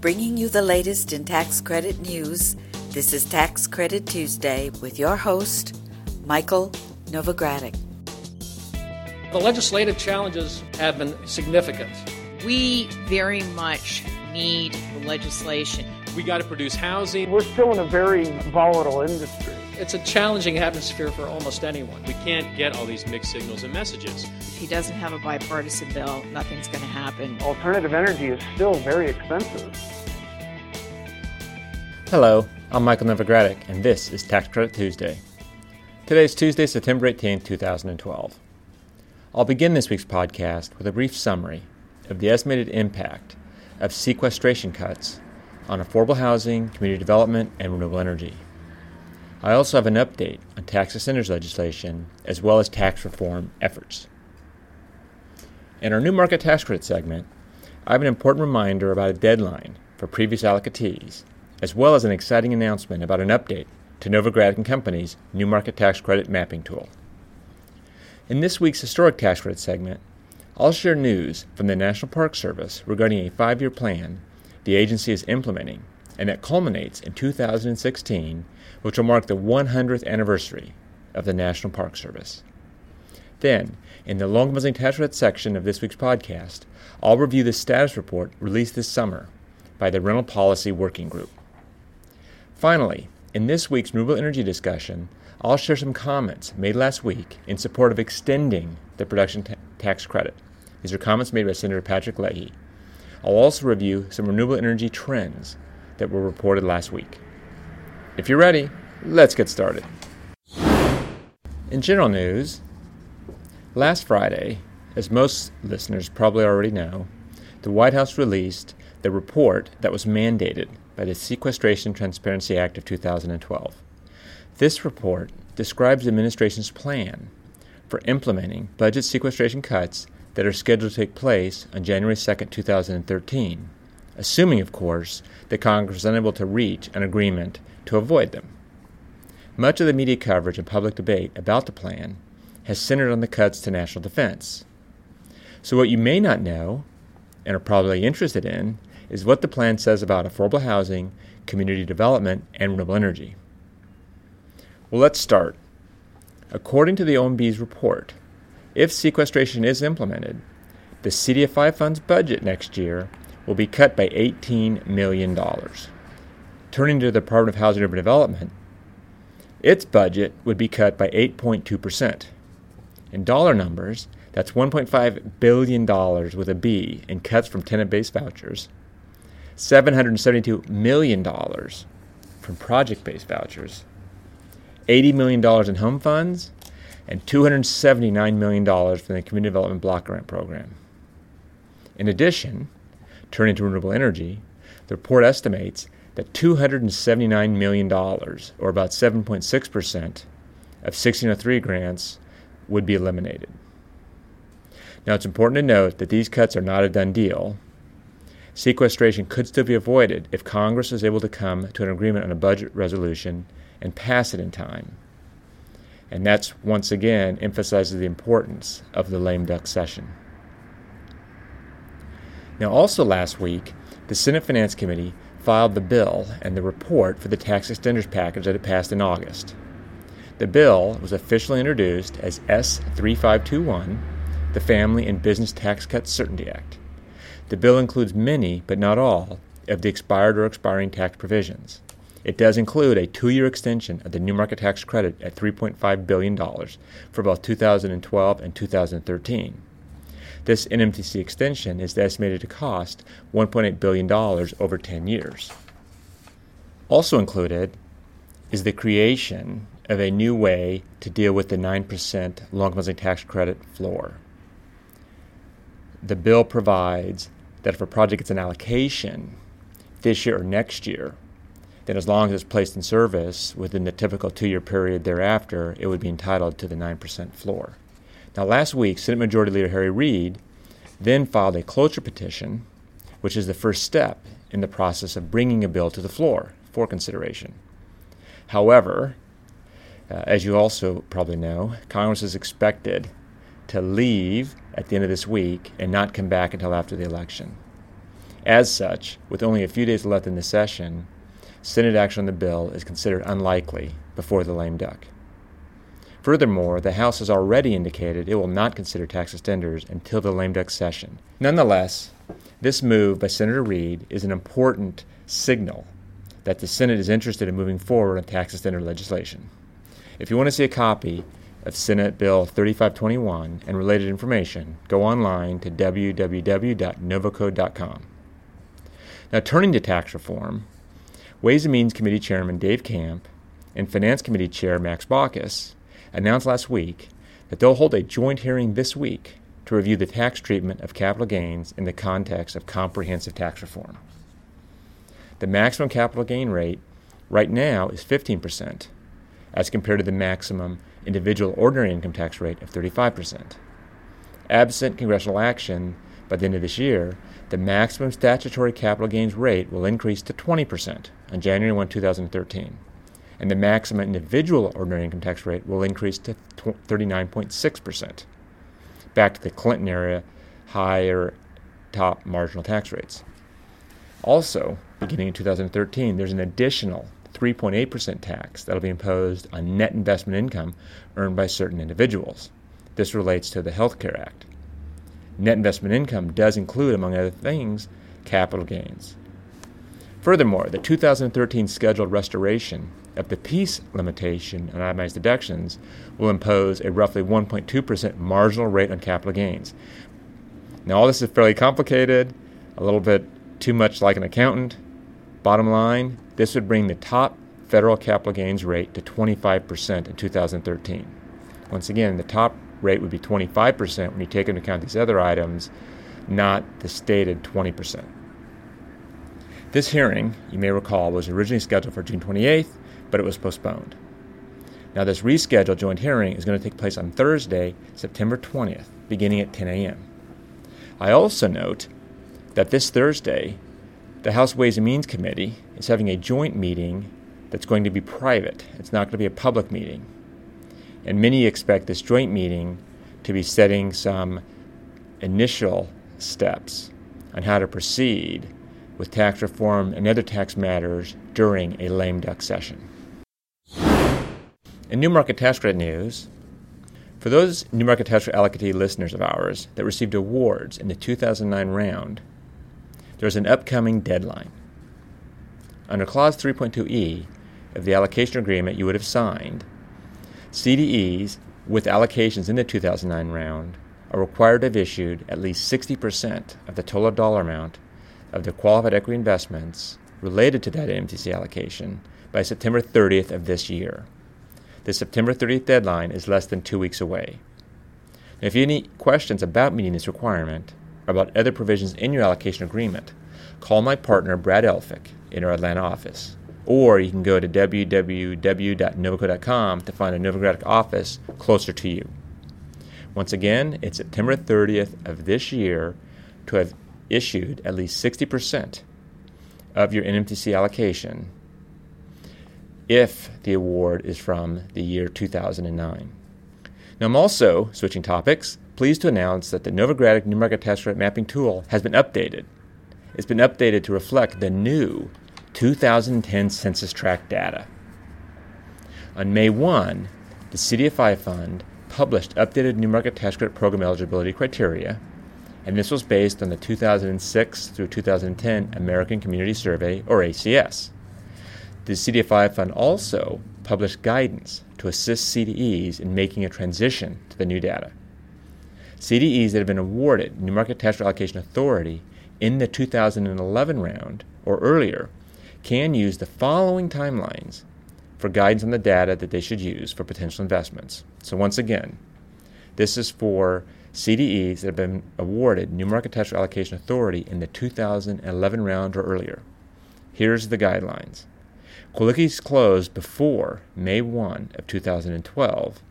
Bringing you the latest in tax credit news, this is Tax Credit Tuesday with your host, Michael Novogradac. The legislative challenges have been significant. We very much need the legislation. We got to produce housing. We're still in a very volatile industry. It's a challenging atmosphere for almost anyone. We can't get all these mixed signals and messages. If he doesn't have a bipartisan bill, nothing's going to happen. Alternative energy is still very expensive. Hello, I'm Michael Novogradac, and this is Tax Credit Tuesday. Today is Tuesday, September 18, 2012. I'll begin this week's podcast with a brief summary of the estimated impact of sequestration cuts on affordable housing, community development, and renewable energy. I also have an update on tax incentives legislation as well as tax reform efforts. In our new market tax credit segment, I have an important reminder about a deadline for previous allocatees, as well as an exciting announcement about an update to Novogradac and Company's new market tax credit mapping tool. In this week's historic tax credit segment, I'll share news from the National Park Service regarding a five year plan the agency is implementing and that culminates in 2016, which will mark the 100th anniversary of the National Park Service. Then, in the long tax credit section of this week's podcast, I'll review the status report released this summer by the Rental Policy Working Group. Finally, in this week's renewable energy discussion, I'll share some comments made last week in support of extending the production ta- tax credit. These are comments made by Senator Patrick Leahy. I'll also review some renewable energy trends that were reported last week. If you're ready, let's get started. In general news, last Friday, as most listeners probably already know, the White House released the report that was mandated by the Sequestration Transparency Act of 2012. This report describes the administration's plan for implementing budget sequestration cuts that are scheduled to take place on January 2, 2013, assuming, of course, that Congress is unable to reach an agreement to avoid them. Much of the media coverage and public debate about the plan has centered on the cuts to national defense. So, what you may not know, and are probably interested in, is what the plan says about affordable housing, community development, and renewable energy. Well, let's start. According to the OMB's report, if sequestration is implemented, the CDFI fund's budget next year will be cut by $18 million. Turning to the Department of Housing and Urban Development, its budget would be cut by 8.2%. In dollar numbers, that's $1.5 billion with a B in cuts from tenant based vouchers, $772 million from project based vouchers, $80 million in home funds, and $279 million from the Community Development Block Grant Program. In addition, turning to renewable energy, the report estimates that $279 million, or about 7.6% of 1603 grants, would be eliminated. Now, it's important to note that these cuts are not a done deal. Sequestration could still be avoided if Congress is able to come to an agreement on a budget resolution and pass it in time. And that's once again emphasizes the importance of the lame duck session. Now, also last week, the Senate Finance Committee filed the bill and the report for the tax extenders package that it passed in August. The bill was officially introduced as S 3521, the Family and Business Tax Cuts Certainty Act. The bill includes many, but not all, of the expired or expiring tax provisions. It does include a two year extension of the new market tax credit at $3.5 billion for both 2012 and 2013. This NMTC extension is estimated to cost $1.8 billion over 10 years. Also included is the creation of a new way to deal with the 9% long housing tax credit floor. The bill provides that if a project gets an allocation this year or next year, then as long as it's placed in service within the typical two year period thereafter, it would be entitled to the 9% floor. Now, last week, Senate Majority Leader Harry Reid then filed a cloture petition, which is the first step in the process of bringing a bill to the floor for consideration. However, uh, as you also probably know, Congress is expected to leave at the end of this week and not come back until after the election. As such, with only a few days left in the session, Senate action on the bill is considered unlikely before the lame duck. Furthermore, the House has already indicated it will not consider tax extenders until the lame duck session. Nonetheless, this move by Senator Reid is an important signal that the Senate is interested in moving forward on tax extender legislation. If you want to see a copy of Senate Bill 3521 and related information, go online to www.novoco.com. Now, turning to tax reform, Ways and Means Committee Chairman Dave Camp and Finance Committee Chair Max Baucus announced last week that they'll hold a joint hearing this week to review the tax treatment of capital gains in the context of comprehensive tax reform. The maximum capital gain rate right now is 15%, as compared to the maximum individual ordinary income tax rate of 35%. Absent congressional action by the end of this year, the maximum statutory capital gains rate will increase to 20% on January 1, 2013, and the maximum individual ordinary income tax rate will increase to 39.6%, back to the Clinton era higher top marginal tax rates. Also, beginning in 2013, there's an additional 3.8% tax that will be imposed on net investment income earned by certain individuals. This relates to the Health Care Act. Net investment income does include, among other things, capital gains. Furthermore, the 2013 scheduled restoration of the Pease limitation on itemized deductions will impose a roughly 1.2% marginal rate on capital gains. Now, all this is fairly complicated, a little bit too much like an accountant. Bottom line, this would bring the top federal capital gains rate to 25% in 2013. Once again, the top rate would be 25% when you take into account these other items, not the stated 20%. This hearing, you may recall, was originally scheduled for June 28th, but it was postponed. Now, this rescheduled joint hearing is going to take place on Thursday, September 20th, beginning at 10 a.m. I also note that this Thursday, the House Ways and Means Committee is having a joint meeting that's going to be private. It's not going to be a public meeting. And many expect this joint meeting to be setting some initial steps on how to proceed with tax reform and other tax matters during a lame duck session. In New Market Tax Credit news, for those New Market Tax Credit allocatee listeners of ours that received awards in the 2009 round, there's an upcoming deadline. Under Clause 3.2e of the allocation agreement you would have signed, CDEs with allocations in the 2009 round are required to have issued at least 60% of the total dollar amount of their qualified equity investments related to that MTC allocation by September 30th of this year. The September 30th deadline is less than two weeks away. Now, if you have any questions about meeting this requirement or about other provisions in your allocation agreement, call my partner Brad Elphick in our Atlanta office. Or you can go to www.novoco.com to find a Novogradac office closer to you. Once again, it's September 30th of this year to have issued at least 60% of your NMTC allocation if the award is from the year 2009. Now, I'm also switching topics, pleased to announce that the New Market Tax Credit Mapping Tool has been updated. It's been updated to reflect the new 2010 census tract data. On May 1, the CDFI Fund published updated Market Tax Credit Program eligibility criteria and this was based on the 2006 through 2010 American Community Survey, or ACS. The CDFI Fund also published guidance to assist CDEs in making a transition to the new data. CDEs that have been awarded New Market Tax Allocation Authority in the 2011 round or earlier can use the following timelines for guidance on the data that they should use for potential investments. So, once again, this is for CDEs that have been awarded New Market Tax Allocation Authority in the 2011 round or earlier. Here's the guidelines. QLICIs closed before May 1 of 2012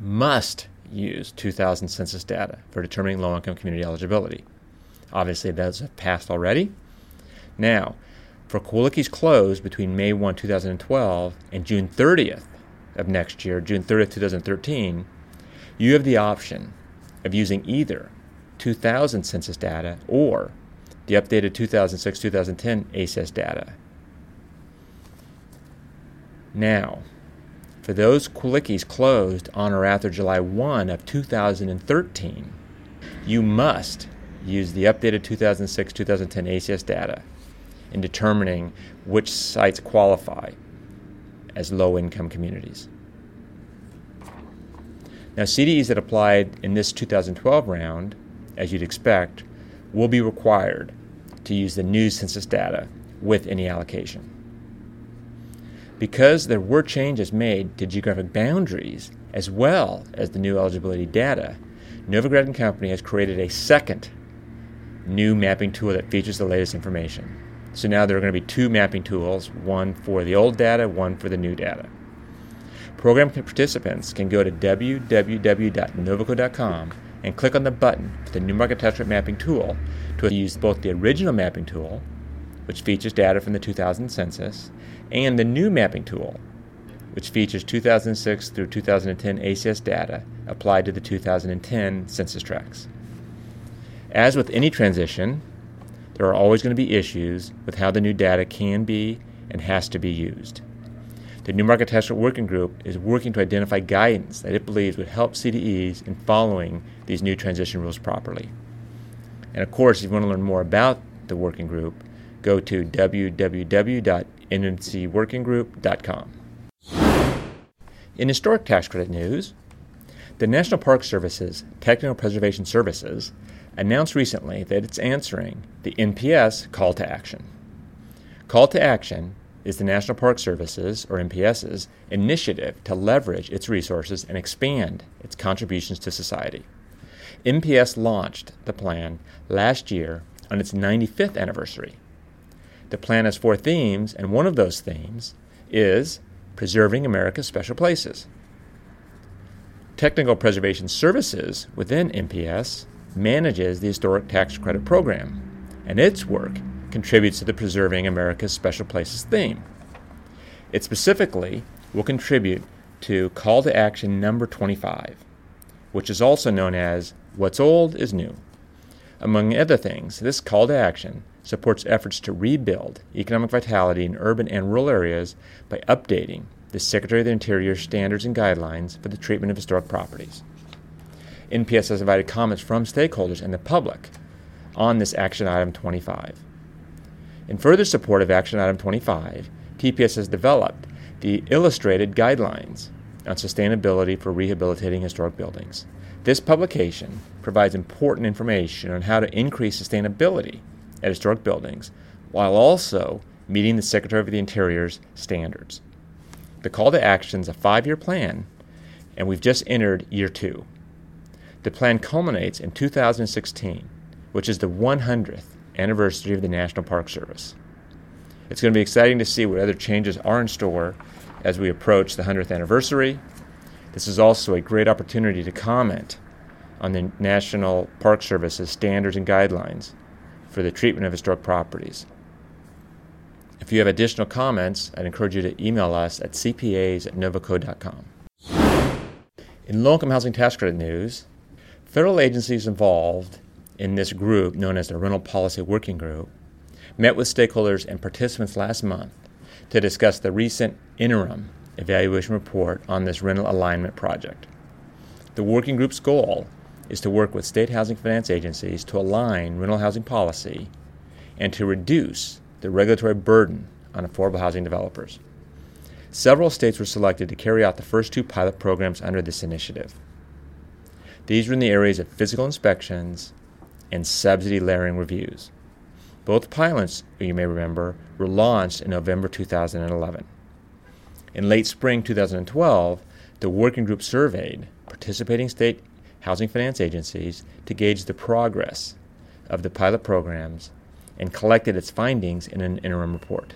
must use 2000 census data for determining low income community eligibility. Obviously, those have passed already. Now, for QLICIs closed between May 1, 2012 and June 30th of next year, June 30th, 2013, you have the option of using either 2000 census data or the updated 2006 2010 ACS data. Now, for those QLICIs closed on or after July 1 of 2013, you must use the updated 2006 2010 ACS data in determining which sites qualify as low income communities. Now, CDEs that applied in this 2012 round, as you'd expect, will be required to use the new census data with any allocation. Because there were changes made to geographic boundaries as well as the new eligibility data, Novogradac and Company has created a second new mapping tool that features the latest information. So now there are going to be two mapping tools, one for the old data, one for the new data. Program participants can go to www.novoco.com and click on the button for the new market credit mapping tool to use both the original mapping tool, which features data from the 2000 census, and the new mapping tool, which features 2006 through 2010 ACS data applied to the 2010 census tracts. As with any transition, there are always going to be issues with how the new data can be and has to be used. The New Market Credit Working Group is working to identify guidance that it believes would help CDEs in following these new transition rules properly. And of course, if you want to learn more about the working group, go to www.nmcworkinggroup.com. In historic tax credit news, the National Park Service's Technical Preservation Services announced recently that it's answering the NPS call to action. Call to action is the National Park Service's, or NPS's, initiative to leverage its resources and expand its contributions to society. NPS launched the plan last year on its 95th anniversary. The plan has four themes, and one of those themes is preserving America's special places. Technical Preservation Services within NPS manages the Historic Tax Credit Program, and its work contributes to the Preserving America's Special Places theme. It specifically will contribute to Call to Action number 25, which is also known as What's Old is New. Among other things, this call to action supports efforts to rebuild economic vitality in urban and rural areas by updating the Secretary of the Interior standards and guidelines for the treatment of historic properties. NPS has invited comments from stakeholders and the public on this action item 25. In further support of action item 25, TPS has developed the Illustrated Guidelines on Sustainability for Rehabilitating Historic Buildings. This publication provides important information on how to increase sustainability at historic buildings while also meeting the Secretary of the Interior's standards. The call to action is a five year plan, and we've just entered year two. The plan culminates in 2016, which is the 100th anniversary of the National Park Service. It's going to be exciting to see what other changes are in store as we approach the 100th anniversary. This is also a great opportunity to comment on the National Park Service's standards and guidelines for the treatment of historic properties. If you have additional comments, I'd encourage you to email us at cpas at novoco.com. In low income housing tax credit news, Federal agencies involved in this group, known as the Rental Policy Working Group, met with stakeholders and participants last month to discuss the recent interim evaluation report on this rental alignment project. The working group's goal is to work with state housing finance agencies to align rental housing policy and to reduce the regulatory burden on affordable housing developers. Several states were selected to carry out the first two pilot programs under this initiative. These were in the areas of physical inspections and subsidy layering reviews. Both pilots, you may remember, were launched in November 2011. In late spring 2012, the working group surveyed participating state housing finance agencies to gauge the progress of the pilot programs and collected its findings in an interim report.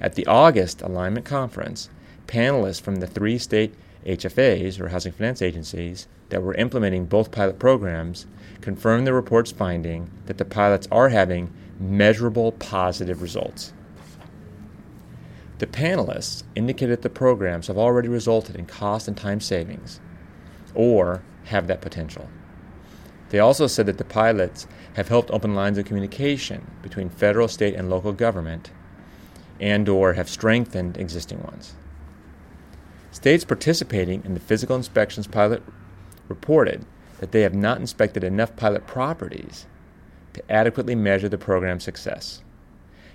At the August alignment conference, panelists from the three state HFAs, or housing finance agencies, that were implementing both pilot programs confirmed the report's finding that the pilots are having measurable positive results. The panelists indicated the programs have already resulted in cost and time savings, or have that potential. They also said that the pilots have helped open lines of communication between federal, state, and local government and or have strengthened existing ones. States participating in the physical inspections pilot reported that they have not inspected enough pilot properties to adequately measure the program's success.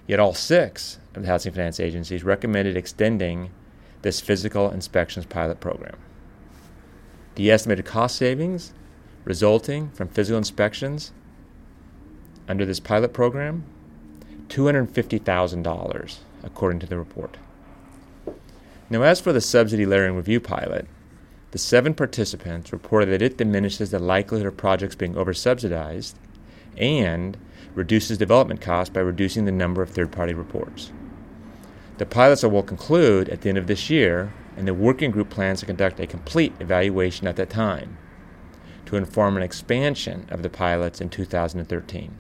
Yet all six of the housing finance agencies recommended extending this physical inspections pilot program. The estimated cost savings resulting from physical inspections under this pilot program $250,000, according to the report. Now, as for the subsidy layering review pilot, the seven participants reported that it diminishes the likelihood of projects being oversubsidized and reduces development costs by reducing the number of third party reports. The pilots will conclude at the end of this year, and the working group plans to conduct a complete evaluation at that time to inform an expansion of the pilots in 2013.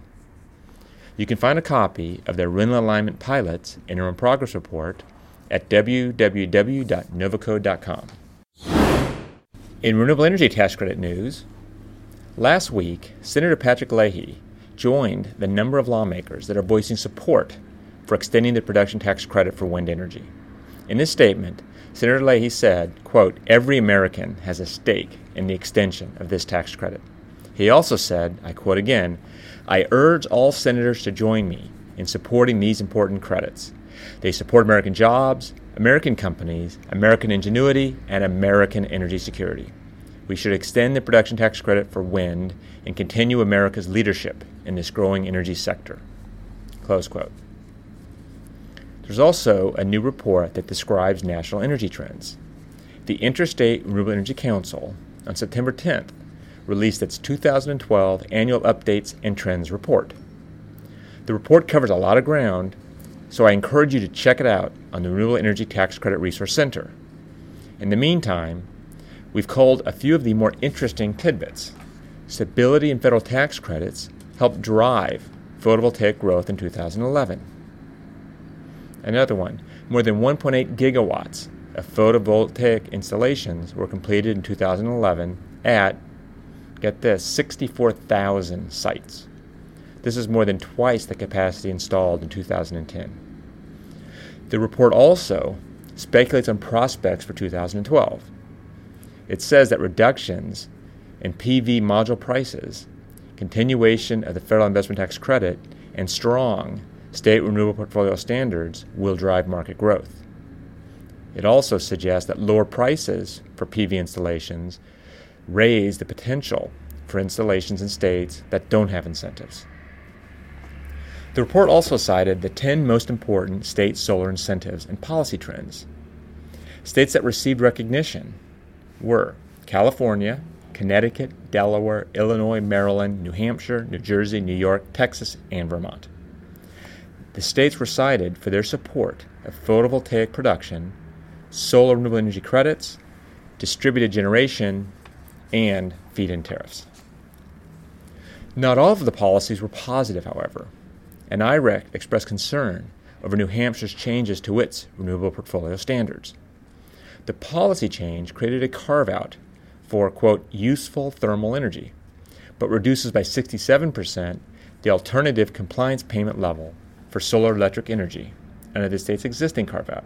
You can find a copy of their Rental Alignment Pilots Interim Progress Report at www.novoco.com. In renewable energy tax credit news, last week, Senator Patrick Leahy joined the number of lawmakers that are voicing support for extending the production tax credit for wind energy. In this statement, Senator Leahy said, quote, every American has a stake in the extension of this tax credit. He also said, I quote again, I urge all senators to join me in supporting these important credits. They support American jobs, American companies, American ingenuity, and American energy security. We should extend the production tax credit for wind and continue America's leadership in this growing energy sector. Close quote. There's also a new report that describes national energy trends. The Interstate Renewable Energy Council, on September 10th, released its 2012 Annual Updates and Trends report. The report covers a lot of ground, so I encourage you to check it out on the Renewable Energy Tax Credit Resource Center. In the meantime, we've culled a few of the more interesting tidbits. Stability in federal tax credits helped drive photovoltaic growth in 2011. Another one more than 1.8 gigawatts of photovoltaic installations were completed in 2011 at, get this, 64,000 sites. This is more than twice the capacity installed in 2010. The report also speculates on prospects for 2012. It says that reductions in PV module prices, continuation of the federal investment tax credit, and strong state renewable portfolio standards will drive market growth. It also suggests that lower prices for PV installations raise the potential for installations in states that don't have incentives. The report also cited the 10 most important state solar incentives and policy trends. States that received recognition were California, Connecticut, Delaware, Illinois, Maryland, New Hampshire, New Jersey, New York, Texas, and Vermont. The states were cited for their support of photovoltaic production, solar renewable energy credits, distributed generation, and feed in tariffs. Not all of the policies were positive, however, and IREC expressed concern over New Hampshire's changes to its renewable portfolio standards. The policy change created a carve out for, quote, useful thermal energy, but reduces by 67% the alternative compliance payment level for solar electric energy under the state's existing carve out.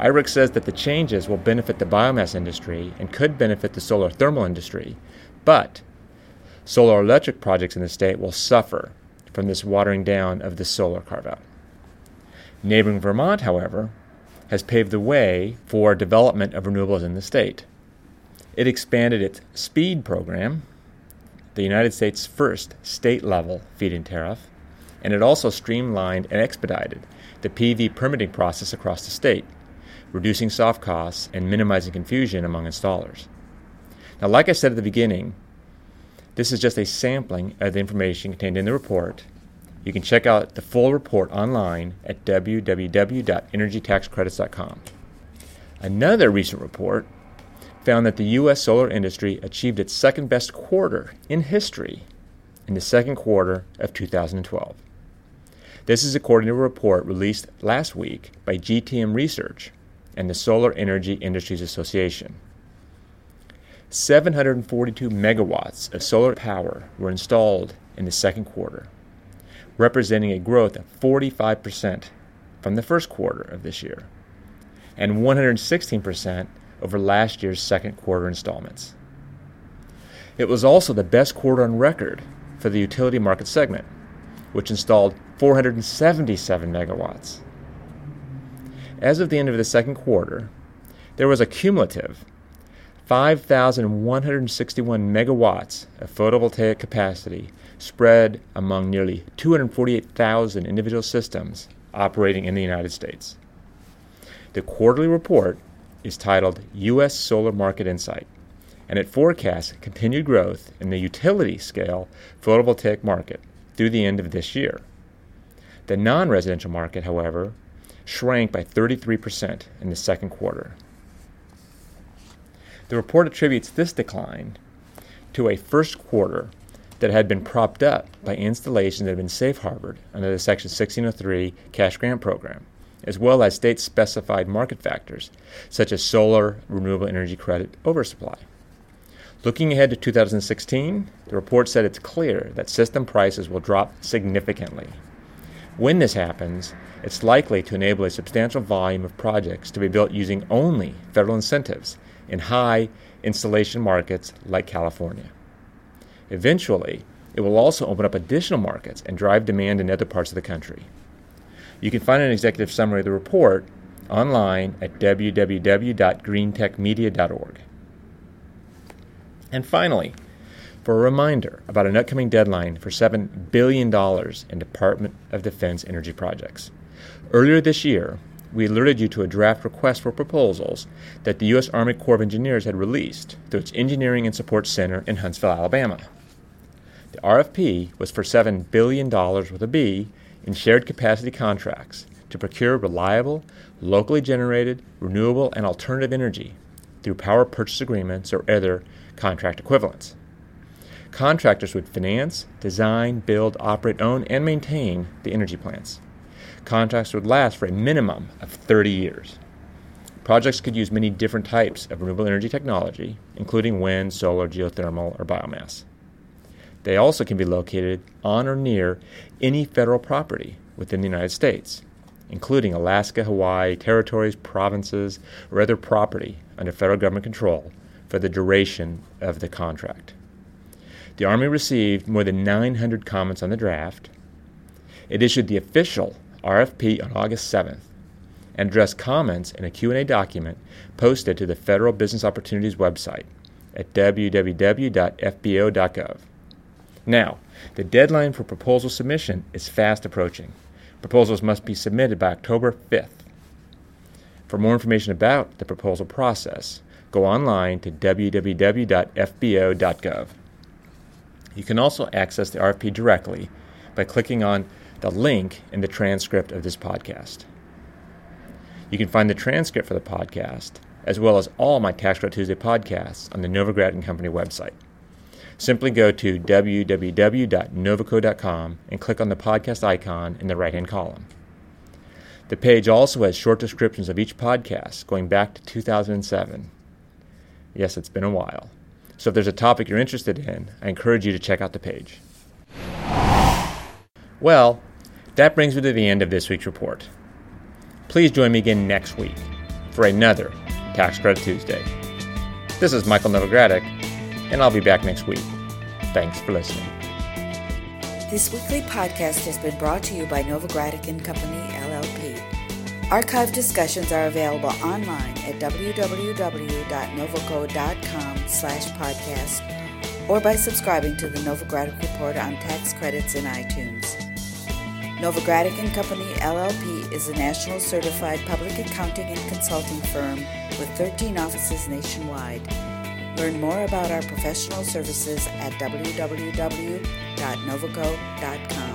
IREC says that the changes will benefit the biomass industry and could benefit the solar thermal industry, but solar electric projects in the state will suffer from this watering down of the solar carve out. Neighboring Vermont, however, has paved the way for development of renewables in the state. It expanded its SPEED program, the United States' first state level feed in tariff, and it also streamlined and expedited the PV permitting process across the state, reducing soft costs and minimizing confusion among installers. Now, like I said at the beginning, this is just a sampling of the information contained in the report. You can check out the full report online at www.energytaxcredits.com. Another recent report found that the U.S. solar industry achieved its second best quarter in history in the second quarter of 2012. This is according to a report released last week by GTM Research and the Solar Energy Industries Association. 742 megawatts of solar power were installed in the second quarter, representing a growth of 45% from the first quarter of this year and 116% over last year's second quarter installments. It was also the best quarter on record for the utility market segment, which installed 477 megawatts. As of the end of the second quarter, there was a cumulative 5,161 megawatts of photovoltaic capacity spread among nearly 248,000 individual systems operating in the United States. The quarterly report is titled U.S. Solar Market Insight, and it forecasts continued growth in the utility scale photovoltaic market through the end of this year. The non residential market, however, shrank by 33% in the second quarter. The report attributes this decline to a first quarter that had been propped up by installations that had been safe harbored under the Section 1603 cash grant program, as well as state specified market factors such as solar renewable energy credit oversupply. Looking ahead to 2016, the report said it's clear that system prices will drop significantly. When this happens, it's likely to enable a substantial volume of projects to be built using only federal incentives in high installation markets like California. Eventually, it will also open up additional markets and drive demand in other parts of the country. You can find an executive summary of the report online at www.greentechmedia.org. And finally, for a reminder about an upcoming deadline for $7 billion in Department of Defense energy projects. Earlier this year, we alerted you to a draft request for proposals that the U.S. Army Corps of Engineers had released through its Engineering and Support Center in Huntsville, Alabama. The RFP was for $7 billion with a B in shared capacity contracts to procure reliable, locally generated, renewable, and alternative energy through power purchase agreements or other contract equivalents. Contractors would finance, design, build, operate, own, and maintain the energy plants. Contracts would last for a minimum of 30 years. Projects could use many different types of renewable energy technology, including wind, solar, geothermal, or biomass. They also can be located on or near any federal property within the United States, including Alaska, Hawaii, territories, provinces, or other property under federal government control for the duration of the contract. The Army received more than 900 comments on the draft. It issued the official RFP on August 7th and addressed comments in a Q&A document posted to the Federal Business Opportunities website at www.fbo.gov. Now, the deadline for proposal submission is fast approaching. Proposals must be submitted by October 5th. For more information about the proposal process, go online to www.fbo.gov. You can also access the RFP directly by clicking on the link in the transcript of this podcast. You can find the transcript for the podcast, as well as all my Tax Credit Tuesday podcasts, on the Novogradac and Company website. Simply go to www.novoco.com and click on the podcast icon in the right hand column. The page also has short descriptions of each podcast going back to 2007. Yes, it's been a while. So if there's a topic you're interested in, I encourage you to check out the page. Well, that brings me to the end of this week's report. Please join me again next week for another Tax Credit Tuesday. This is Michael Novogradac, and I'll be back next week. Thanks for listening. This weekly podcast has been brought to you by Novogradac and Company. Archive discussions are available online at www.novoco.com slash podcast or by subscribing to the Novogradac Report on tax credits in iTunes. Novogradac and Company LLP is a national certified public accounting and consulting firm with 13 offices nationwide. Learn more about our professional services at www.novoco.com.